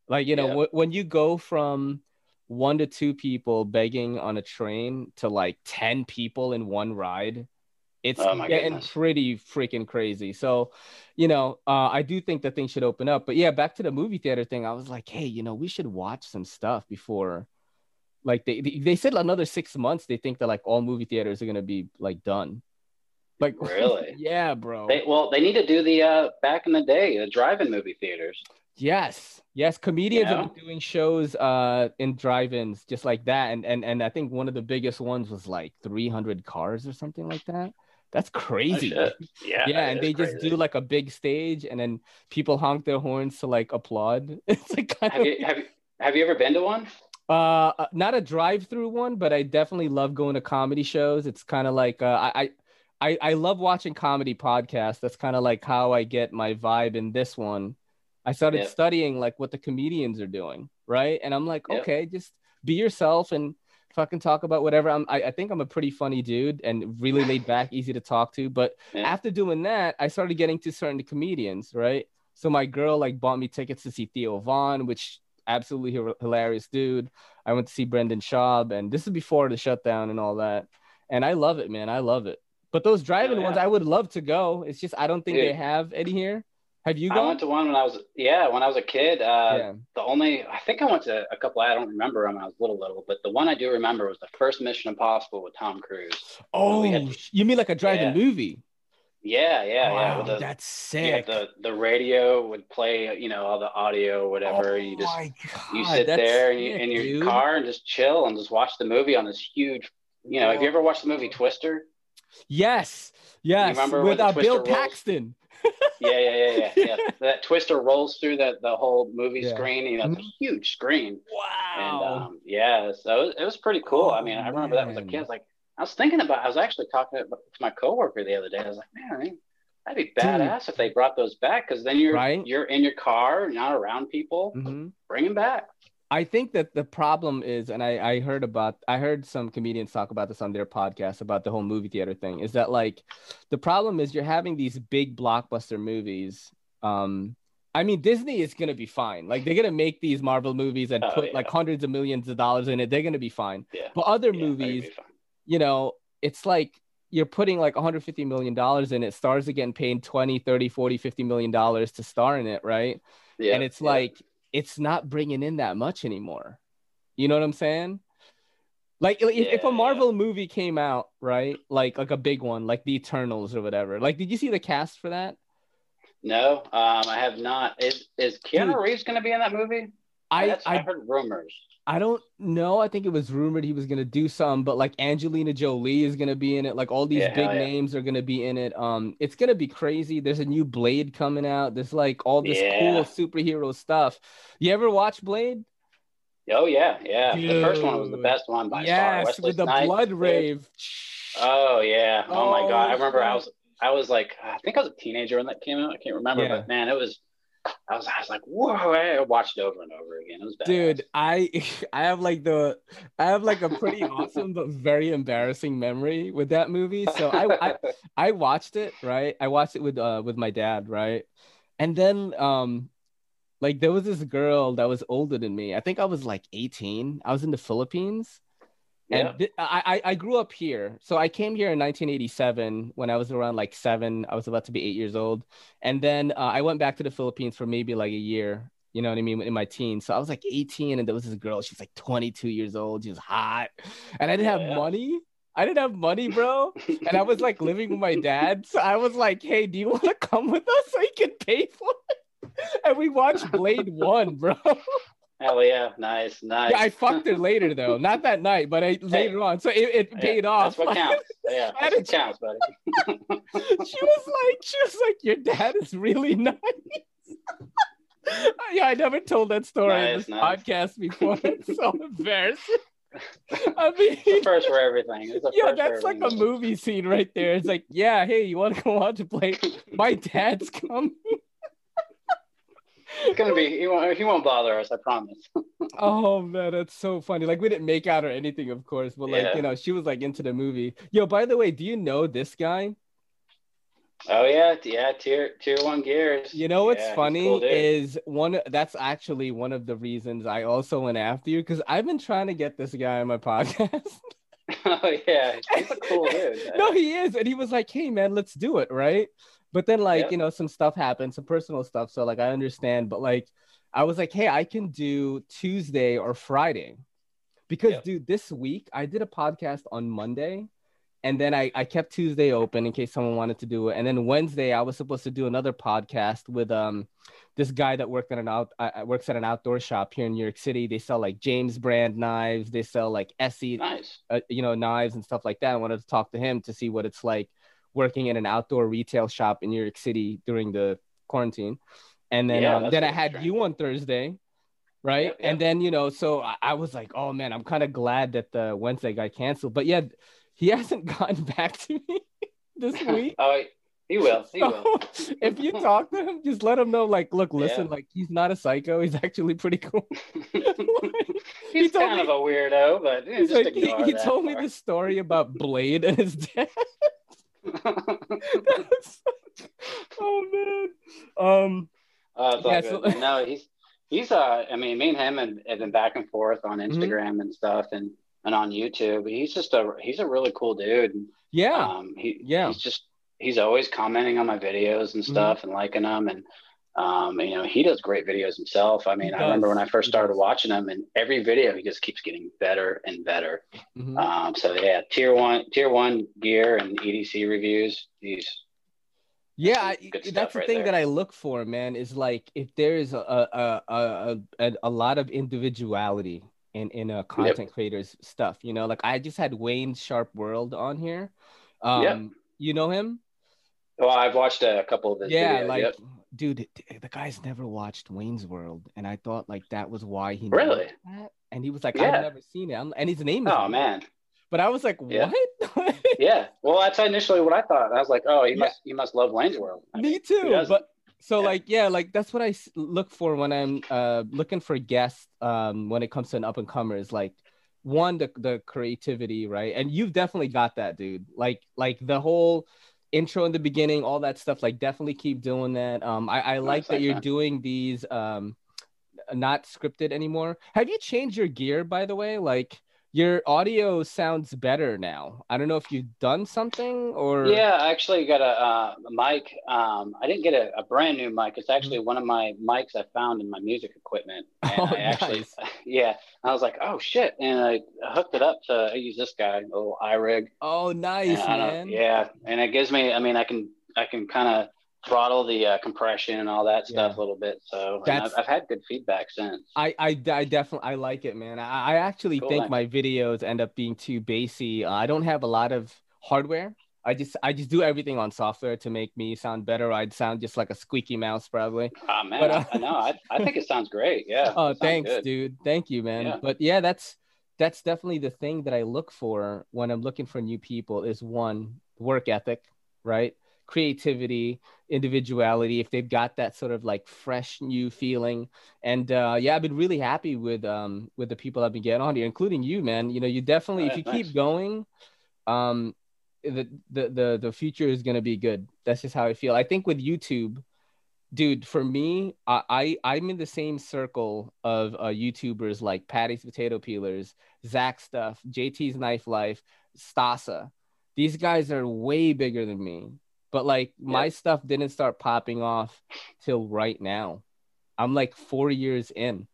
Like you know, Yeah. wh- when you go from one to two people begging on a train to like 10 people in one ride it's Oh, getting goodness. pretty freaking crazy so you know uh, i do think that things should open up but yeah back to the movie theater thing i was like hey you know we should watch some stuff before like they they, they said another six months they think that like all movie theaters are gonna be like done like Really? yeah bro They, well, they need to do the uh, back in the day, the drive-in movie theaters. Yes, yes. Comedians You have know? been doing shows uh in drive-ins just like that, and and and I think one of the biggest ones was like 300 cars or something like that. That's Oh, crazy. shit. Yeah. yeah, and they just do like a big stage, and then people honk their horns to like applaud. It's like kind Have of you have you have you ever been to one? uh uh, not a drive-through one, but I definitely love going to comedy shows. It's kind of like uh, I. I I, I love watching comedy podcasts. That's kind of like how I get my vibe in this one. I started Yeah. studying like what the comedians are doing, right? And I'm like, Yeah. okay, just be yourself and fucking talk about whatever. I'm I, I think I'm a pretty funny dude and really laid back, easy to talk to. But Yeah. after doing that, I started getting to certain comedians, right? So my girl like bought me tickets to see Theo Von, which absolutely hi- hilarious dude. I went to see Brendan Schaub, and this is before the shutdown and all that. And I love it, man. I love it. But those driving Oh, yeah. ones, I would love to go. It's just I don't think they have any here. Have you gone? I went to one when I was yeah when I was a kid. Uh, yeah. The only I think I went to a couple. I don't remember them when I was little little, but the one I do remember was the first Mission Impossible with Tom Cruise. Oh, you mean like a driving Yeah. movie? Yeah, yeah, yeah. wow, With the, that's yeah, the the radio would play, you know, all the audio, whatever. oh you just my you sit there in, your- sick, in your dude. car and just chill and just watch the movie on this huge. You know, have you ever watched the movie Twister? Yes, yes, with uh, Bill rolls? Paxton. Yeah, yeah, yeah, yeah. yeah. that Twister rolls through the the whole movie Yeah. screen. You know, it's a huge screen. And Wow. um, yeah, so it was, it was pretty cool. I mean, I remember that was a man. kid. I was like, I was thinking about. I was actually talking to my coworker the other day. I was like, man, I mean, that'd be badass if they brought those back because then you're Right? you're in your car, not around people. Mhm. Bring them back. I think that the problem is, and I, I heard about, I heard some comedians talk about this on their podcast about the whole movie theater thing. Is that like, the problem is you're having these big blockbuster movies. Um, I mean, Disney is gonna be fine. Like they're gonna make these Marvel movies and Oh, put yeah. like hundreds of millions of dollars in it. They're gonna be fine. Yeah. But other Yeah, movies, you know, it's like you're putting like 150 million dollars in it. Stars are getting paid 20, 30, 40, 50 million dollars to star in it, right? Yeah, and it's like it's not bringing in that much anymore. You know what I'm saying? Like if, if a Marvel movie came out, right? Like like a big one, like the Eternals or whatever. Like, did you see the cast for that? no, um, I have not. Is is Keanu Dude. Reeves going to be in that movie? I I I heard rumors. I don't know. I think it was rumored he was gonna do some, but like Angelina Jolie is gonna be in it. Like all these Yeah, big yeah. names are gonna be in it. Um, it's gonna be crazy. There's a new Blade coming out. There's like all this Yeah. cool superhero stuff. You ever watch Blade? Oh yeah, yeah. The first one was the best one by far. yes, Wesley with the Snipes, blood rave. Oh yeah. Oh, my god. I Oh, remember I was I was like I think I was a teenager when that came out. I can't remember, but man, it was I was I was like, whoa, I watched it over and over again. It was badass. Dude, I I have like the I have like a pretty awesome but very embarrassing memory with that movie. So I, I I watched it, right? I watched it with uh with my dad, right? And then um like there was this girl that was older than me. I think I was like 18. I was in the Philippines. Yeah. And th- I, I grew up here. So I came here in 1987 when I was around like seven. I was about to be eight years old. And then uh, I went back to the Philippines for maybe like a year, you know what I mean, in my teens. So I was like 18 and there was this girl, she's like 22 years old. She was hot. And I didn't have Yeah. money. I didn't have money, bro. And I was like living with my dad. So I was like, hey, do you want to come with us so you can pay for it? And we watched Blade 1, bro. Hell yeah, nice, nice. Yeah, I fucked her later though, not that night, but I later on. So it, it Yeah, paid off. That's what counts. Yeah, that's what counts, buddy. she was like, she was like, your dad is really nice. yeah, I never told that story Nice, this nice. podcast before. It's so embarrassing. I mean, It's first for everything. Yeah, that's like a movie scene right there. It's like, yeah, hey, you want to go out to play? My dad's coming. It's gonna be. He won't. He won't bother us. I promise. Oh man, that's so funny. Like we didn't make out or anything, of course, but like Yeah. you know, she was like into the movie. Yo, by the way, do you know this guy? Oh yeah, yeah. Tier tier one gears. You know what's Yeah, funny cool is one that's actually one of the reasons I also went after you because I've been trying to get this guy on my podcast. oh yeah, he's a cool dude. no, he is, and he was like, "Hey man, let's do it, right?" But then like Yep. you know some stuff happened, some personal stuff, so like I understand, but like I was like, "Hey, I can do Tuesday or Friday," because Yep. dude, this week I did a podcast on Monday. And then I, I kept Tuesday open in case someone wanted to do it. And then Wednesday I was supposed to do another podcast with um this guy that worked at an out uh, works at an outdoor shop here in New York City. They sell like James brand knives. They sell like Essie Nice. uh, you know, knives and stuff like that. I wanted to talk to him to see what it's like working in an outdoor retail shop in New York City during the quarantine. And then, Yeah, um, then I had you on Thursday, right? Yep, And then, you know, so I, I was like, oh man, I'm kind of glad that the Wednesday got canceled. But yeah, he hasn't gotten back to me this week. oh, he will. He will. If you talk to him, just let him know, like, look, listen, Yeah. like he's not a psycho. He's actually pretty cool. He he's told kind me- of a weirdo, but eh, like, he, he that told me the story about Blade and his dad. oh man. Um it's all Yeah, good. so- no, he's he's uh I mean, me and him have, have been back and forth on Mm-hmm. Instagram and stuff and and on YouTube. He's just a he's a really cool dude. Yeah. Um he Yeah. he's just he's always commenting on my videos and Mhm. stuff and liking them and um you know he does great videos himself. I mean, I remember when I first started watching him and every video he just keeps getting better and better. Mhm. Um so yeah, tier 1 tier 1 gear and EDC reviews. He's yeah, that's the right thing there. that I look for, man, is like if there's a a a, a, a lot of individuality in in a content creator's stuff, you know, like I just had Wayne Sharp World on here. Um Yep. you know him? well, I've watched a couple of his yeah, videos. like yep. Dude, the guy's never watched Wayne's World, and I thought like that was why he Really? that. And he was like, Yeah. I've never seen it, I'm, and his name is. Oh man. But I was like, what? Yeah. Well, that's initially what I thought. I was like, oh, he Yeah. must he must love Wayne's World. I mean, Me too. But so Yeah. like yeah, like that's what I look for when I'm uh looking for guests um when it comes to an up and comer is like one the the creativity, right? And you've definitely got that, dude. Like like the whole intro in the beginning, all that stuff, like definitely keep doing that. Um I, I like that you're doing these um not scripted anymore. Have you changed your gear by the way? Like your audio sounds better now. I don't know if you've done something or yeah, I actually got a, uh, a mic. Um, I didn't get a, a brand new mic. It's actually one of my mics I found in my music equipment. And Mm-hmm. Oh, I actually, nice. yeah, I was like, oh shit, and I hooked it up to I use this guy, a little iRig. Oh nice, And I don't- man. Yeah, and it gives me. I mean, I can I can kind of throttle the uh, compression and all that stuff Yeah. a little bit. So I've, I've had good feedback since. I, I, I definitely I like it, man. I, I actually Cool, think man. my videos end up being too bassy. Uh, I don't have a lot of hardware. I just I just do everything on software to make me sound better. I'd sound just like a squeaky mouse probably. Oh man, But, uh, I, I know. I, I think it sounds great. Yeah. Oh, thanks, good. dude. Thank you, man. Yeah. But yeah, that's that's definitely the thing that I look for when I'm looking for new people is one work ethic, right? Creativity, individuality. If they've got that sort of like fresh new feeling, and uh, yeah, I've been really happy with um with the people I've been getting on here, including you, man. You know, you definitely if you thanks. keep going, um, the the the the future is gonna be good. That's just how I feel. I think with YouTube dude for me I, I i'm in the same circle of uh youtubers like patty's potato peelers zach stuff jt's knife life stasa these guys are way bigger than me but like my stuff didn't start popping off till right now i'm like four years in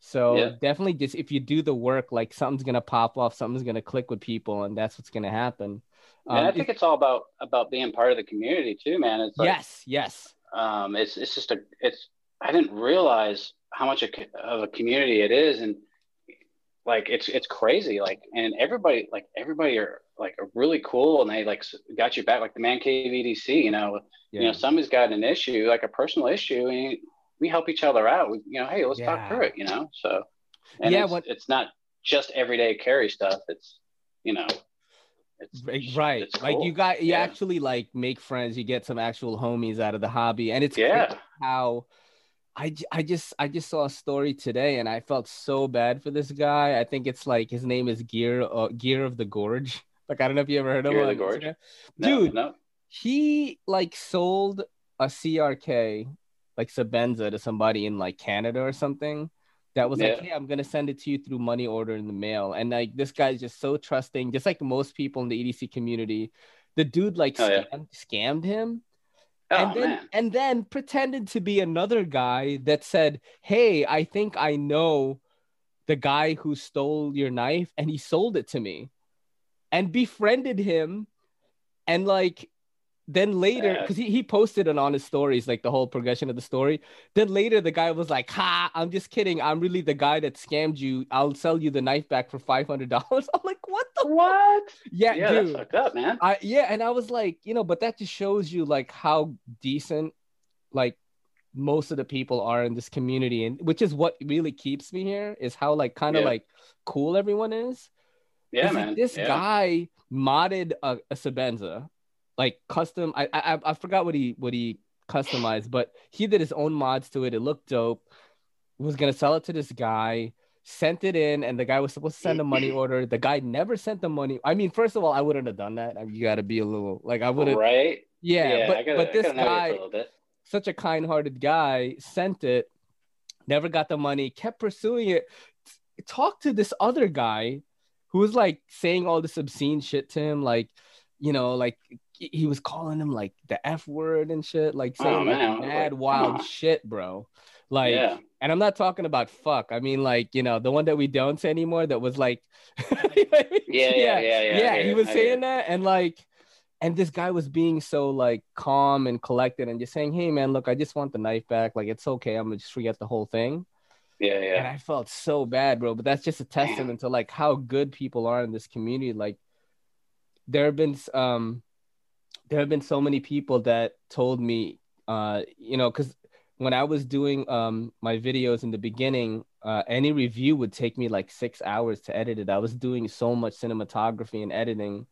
so Yeah. definitely just if you do the work like something's gonna pop off something's gonna click with people and that's what's gonna happen And Um, I think it's all about about being part of the community too, man. It's like, yes yes um, it's it's just a it's. I didn't realize how much of a community it is, and like it's it's crazy. Like and everybody like everybody are like really cool, and they like got you back. Like the Man Cave EDC, you know, yeah. you know somebody's got an issue, like a personal issue, and we help each other out. We, you know, hey, let's yeah. talk through it. You know, so and yeah, it's, what, it's not just everyday carry stuff. It's you know it's, right it's cool. like you got you yeah. actually like make friends you get some actual homies out of the hobby and it's yeah how I, I just I just saw a story today and I felt so bad for this guy. I think it's like his name is Gear uh, Gear of the Gorge. Like I don't know if you ever heard of him. The Dude, no, no. he like sold a CRK like Sebenza, to somebody in like Canada or something that was yeah. like, hey, I'm gonna send it to you through money order in the mail. And like this guy's just so trusting, just like most people in the EDC community. The dude like oh, scammed, yeah. scammed him. Oh, and then man. and then pretended to be another guy that said, Hey, I think I know the guy who stole your knife, and he sold it to me. And befriended him and like then later, because he, he posted it on his stories, like the whole progression of the story. Then later, the guy was like, "Ha, I'm just kidding. I'm really the guy that scammed you. I'll sell you the knife back for five hundred dollars." I'm like, "What the what? Yeah, yeah, dude. that's fucked up, man. I yeah, and I was like, you know, but that just shows you like how decent, like most of the people are in this community, and which is what really keeps me here is how like kind of yeah. like cool everyone is. Yeah, man. Like, this yeah. guy modded a, a Sebenza like custom. I, I I forgot what he what he customized, but he did his own mods to it. It looked dope. Was gonna sell it to this guy. Sent it in, and the guy was supposed to send a money order. The guy never sent the money. I mean, first of all, I wouldn't have done that. I mean, you got to be a little like I wouldn't. Right. Yeah, yeah but gotta, but this guy, such a kind-hearted guy, sent it. Never got the money. Kept pursuing it. Talked to this other guy, who was like saying all this obscene shit to him, like you know, like he was calling him like the F word and shit, like saying oh, like mad like, wild shit, bro. Like, yeah. and I'm not talking about fuck. I mean, like, you know, the one that we don't say anymore that was like, yeah, yeah, yeah, yeah, yeah. He was saying that, and like, and this guy was being so like calm and collected and just saying, hey, man, look, I just want the knife back. Like, it's okay. I'm gonna just forget the whole thing. Yeah, yeah. And I felt so bad, bro. But that's just a testament Damn. to like how good people are in this community. Like, there have been um there have been so many people that told me, uh, you know, because when I was doing um, my videos in the beginning, uh, any review would take me like six hours to edit it. I was doing so much cinematography and editing,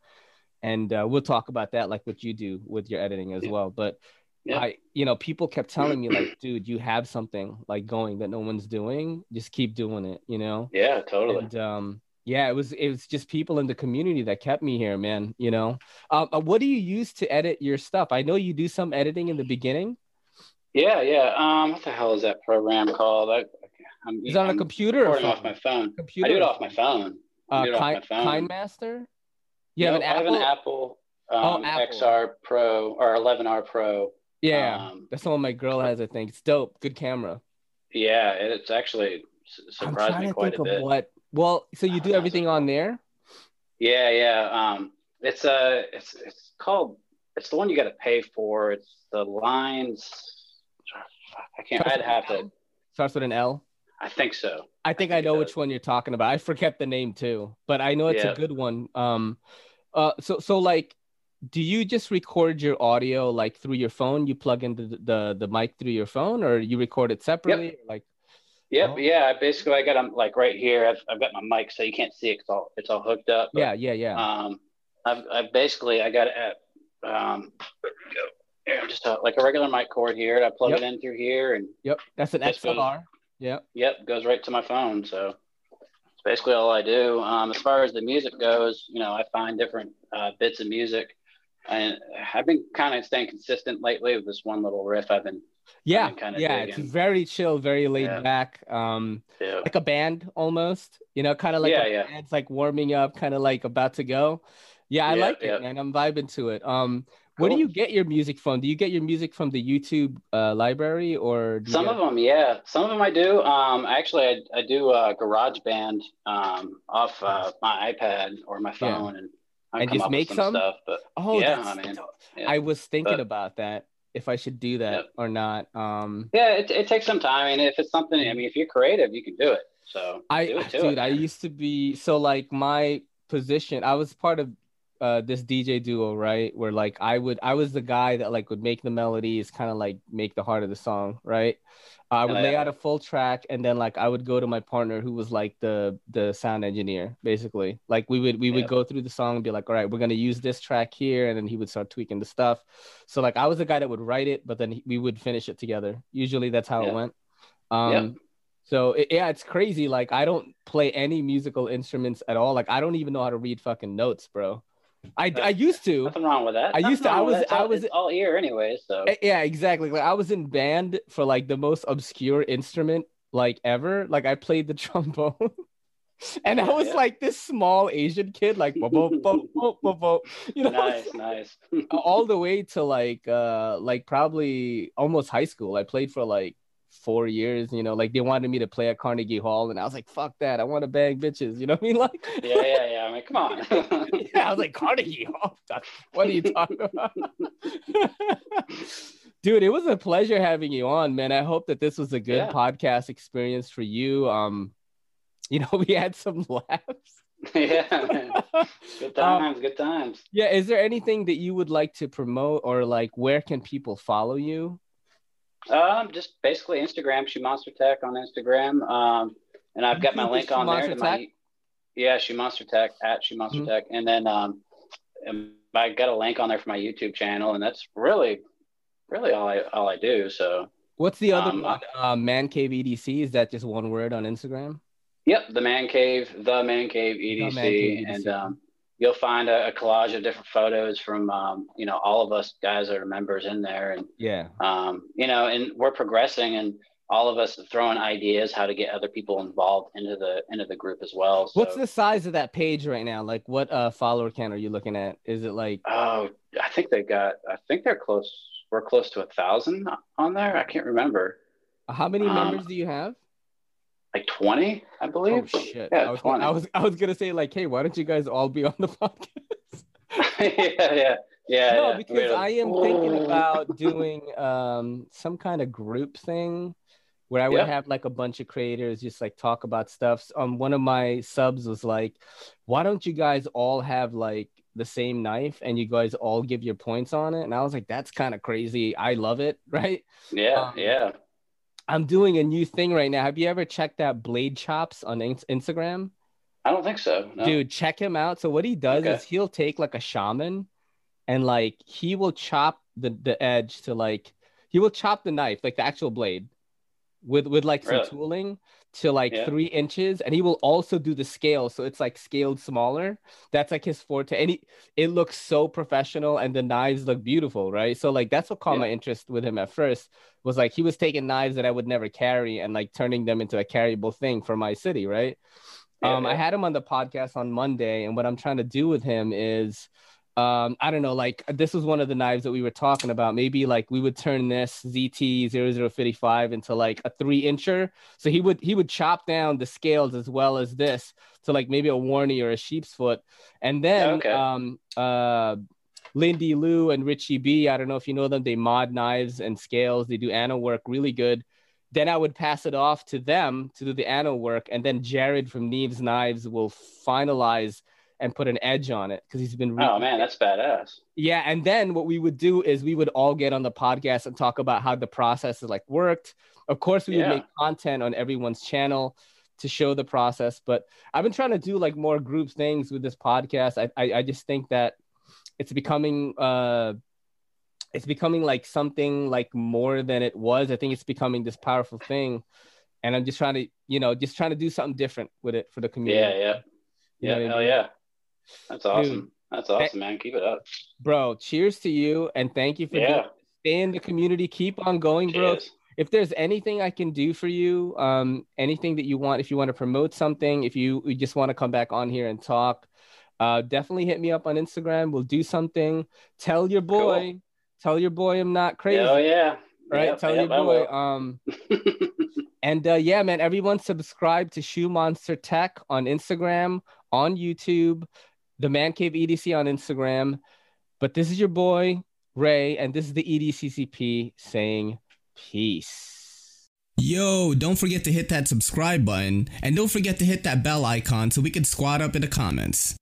and uh, we'll talk about that, like what you do with your editing as yeah. well. But yeah. I, you know, people kept telling me like, dude, you have something like going that no one's doing. Just keep doing it, you know? Yeah, totally. And, um, yeah it was it was just people in the community that kept me here man you know? Um, uh, what do you use to edit your stuff? I know you do some editing in the beginning. Yeah yeah um what the hell is that program called? I, I'm, is on a computer or off my phone. Computer I do it off my phone. Uh, kind, KineMaster you no, have an I have an Apple? Um, oh, Apple. XR Pro or 11R Pro yeah um, that's the one my girl has I think it's dope good camera yeah and it's actually surprised me quite a bit what well, so you do everything on there? Yeah, yeah. Um, it's a uh, it's it's called it's the one you got to pay for. It's the lines. I can't. Starts I'd have to. Starts with an L. I think so. I think I, think I know which one you're talking about. I forget the name too, but I know it's yeah. a good one. Um, uh, so so like, do you just record your audio like through your phone? You plug into the the, the mic through your phone, or you record it separately? Yep. Like, Yep. Oh. Yeah. Basically, I got them like right here. I've, I've got my mic, so you can't see it. It's all it's all hooked up. But, yeah. Yeah. Yeah. Um, I've, I've basically I got it at um, just a, like a regular mic cord here. And I plug yep. it in through here, and yep, that's an XLR. Goes, yep. Yep. Goes right to my phone. So it's basically all I do. Um, as far as the music goes, you know, I find different uh, bits of music. And I've been kind of staying consistent lately with this one little riff I've been yeah kind of. yeah digging. it's very chill very laid yeah. back um yeah. like a band almost you know kind of like yeah, yeah. it's like warming up kind of like about to go yeah i yeah, like it and i'm vibing to it um cool. where do you get your music from do you get your music from the youtube uh, library or some of them yeah some of them i do um actually i, I do a garage band um off uh, my ipad or my phone and And just make some, some, stuff but oh yeah i mean i was thinking but, about that if I should do that Yep. or not. Um, Yeah, it, it takes some time. I mean, if it's something, I mean, if you're creative, you can do it. So I do it, dude, it. I used to be so like my position. I was part of uh this DJ duo, right? Where like I would I was the guy that like would make the melodies, kind of like make the heart of the song, right? I would Oh, lay yeah. out a full track, and then like I would go to my partner who was like the the sound engineer, basically. Like we would we would Yeah. go through the song and be like, all right, we're gonna use this track here, and then he would start tweaking the stuff. So like I was the guy that would write it, but then he- we would finish it together. Usually that's how it went. Um, Yep. so it, yeah, it's crazy. Like I don't play any musical instruments at all. Like I don't even know how to read fucking notes, bro. I I used to. Nothing wrong with that. I used to- I was- I was- it's all ear anyway. So Eh, Yeah, exactly. Like I was in band for like the most obscure instrument like ever. Like I played the trombone. And I was Yeah. like this small Asian kid, like bo- bo- bo- bo- bo- bo, you know, nice, nice. all the way to like uh like probably almost high school. I played for like four years, you know, like they wanted me to play at Carnegie Hall, and I was like, fuck that, I want to bang bitches, you know what I mean? Like yeah, yeah, yeah. I mean, come on. yeah, I was like, Carnegie Hall. What are you talking about? Dude, it was a pleasure having you on, man. I hope that this was a good Yeah. podcast experience for you. Um, you know, we had some laughs. yeah, man. Good Um, times, good times. yeah, is there anything that you would like to promote or like where can people follow you? Um, just basically Instagram, Shoe Monster Tech on Instagram. Um, and I've got my link on there my yeah, Shoe Monster Tech at Shoe Monster Mhm. Tech, and then um, I got a link on there for my YouTube channel, and that's really, really all I all I do. So What's the other Um, one? Uh, Man Cave EDC. Is that just one word on Instagram? Yep, the Man Cave, the Man Cave EDC, Man Cave and um, you'll find a, a collage of different photos from um, you know all of us guys that are members in there, and Yeah. um, you know, and we're progressing, and all of us throwing ideas how to get other people involved into the into the group as well. So, What's the size of that page right now? Like, what uh follower count are you looking at? Is it like Oh, I think they got. I think they're close. We're close to a thousand on there. I can't remember. how many Um, members do you have? Like twenty, I believe. Oh shit! Yeah, I was, 20. I was I was gonna say like, hey, why don't you guys all be on the podcast? yeah, yeah, yeah. no, yeah. because We're- I am thinking about doing um some kind of group thing where I would Yeah. have like a bunch of creators just like talk about stuff. Um, one of my subs was like, why don't you guys all have like the same knife and you guys all give your points on it? And I was like, that's kind of crazy. I love it, right? Yeah, um, yeah. I'm doing a new thing right now. Have you ever checked out Blade Chops on Ins- Instagram? I don't think so. No. Dude, check him out. So what he does Okay. is he'll take like a shaman and like he will chop the the edge to like he will chop the knife, like the actual blade, with with like some Really? tooling to like Yeah. three inches, and he will also do the scale, so it's like scaled smaller. That's like his forte, and he, it looks so professional, and the knives look beautiful, right? So like that's what caught Yeah. my interest with him at first was like he was taking knives that I would never carry and like turning them into a carryable thing for my city, right? Yeah, um, I had him on the podcast on Monday, and what I'm trying to do with him is, um, I don't know, like this was one of the knives that we were talking about. Maybe like we would turn this ZT 0055 into like a three incher. So he would he would chop down the scales as well as this to like maybe a Warney or a sheep's foot, and then Okay. um uh. Lindy Lou and Richie B. I don't know if you know them. They mod knives and scales. They do anno work really good then I would pass it off to them to do the anno work, and then Jared from Neves Knives will finalize and put an edge on it because he's been. Oh man, that's badass. yeah, and then what we would do is we would all get on the podcast and talk about how the process is like worked. Of course, we would make content on everyone's channel to show the process, but I've been trying to do like more group things with this podcast. I I, I just think that it's becoming uh it's becoming like something like more than it was. I think it's becoming this powerful thing. And I'm just trying to, you know, just trying to do something different with it for the community. Yeah, yeah, You yeah. what I Hell mean? yeah. That's awesome. That's awesome, man. Keep it up. Bro, cheers to you and thank you for Yeah. stay in the community. Keep on going, bro. If there's anything I can do for you, um, anything that you want, if you want to promote something, if you, you just want to come back on here and talk, uh, definitely hit me up on Instagram. We'll do something. Tell your boy, tell your boy I'm not crazy. Oh yeah. right? Yep, Tell yep, your boy. Um, and uh, yeah, man, everyone subscribe to Shoe Monster Tech on Instagram, on YouTube, the Man Cave EDC on Instagram. But this is your boy, Ray, and this is the EDCCP saying peace. Yo, don't forget to hit that subscribe button and don't forget to hit that bell icon so we can squad up in the comments.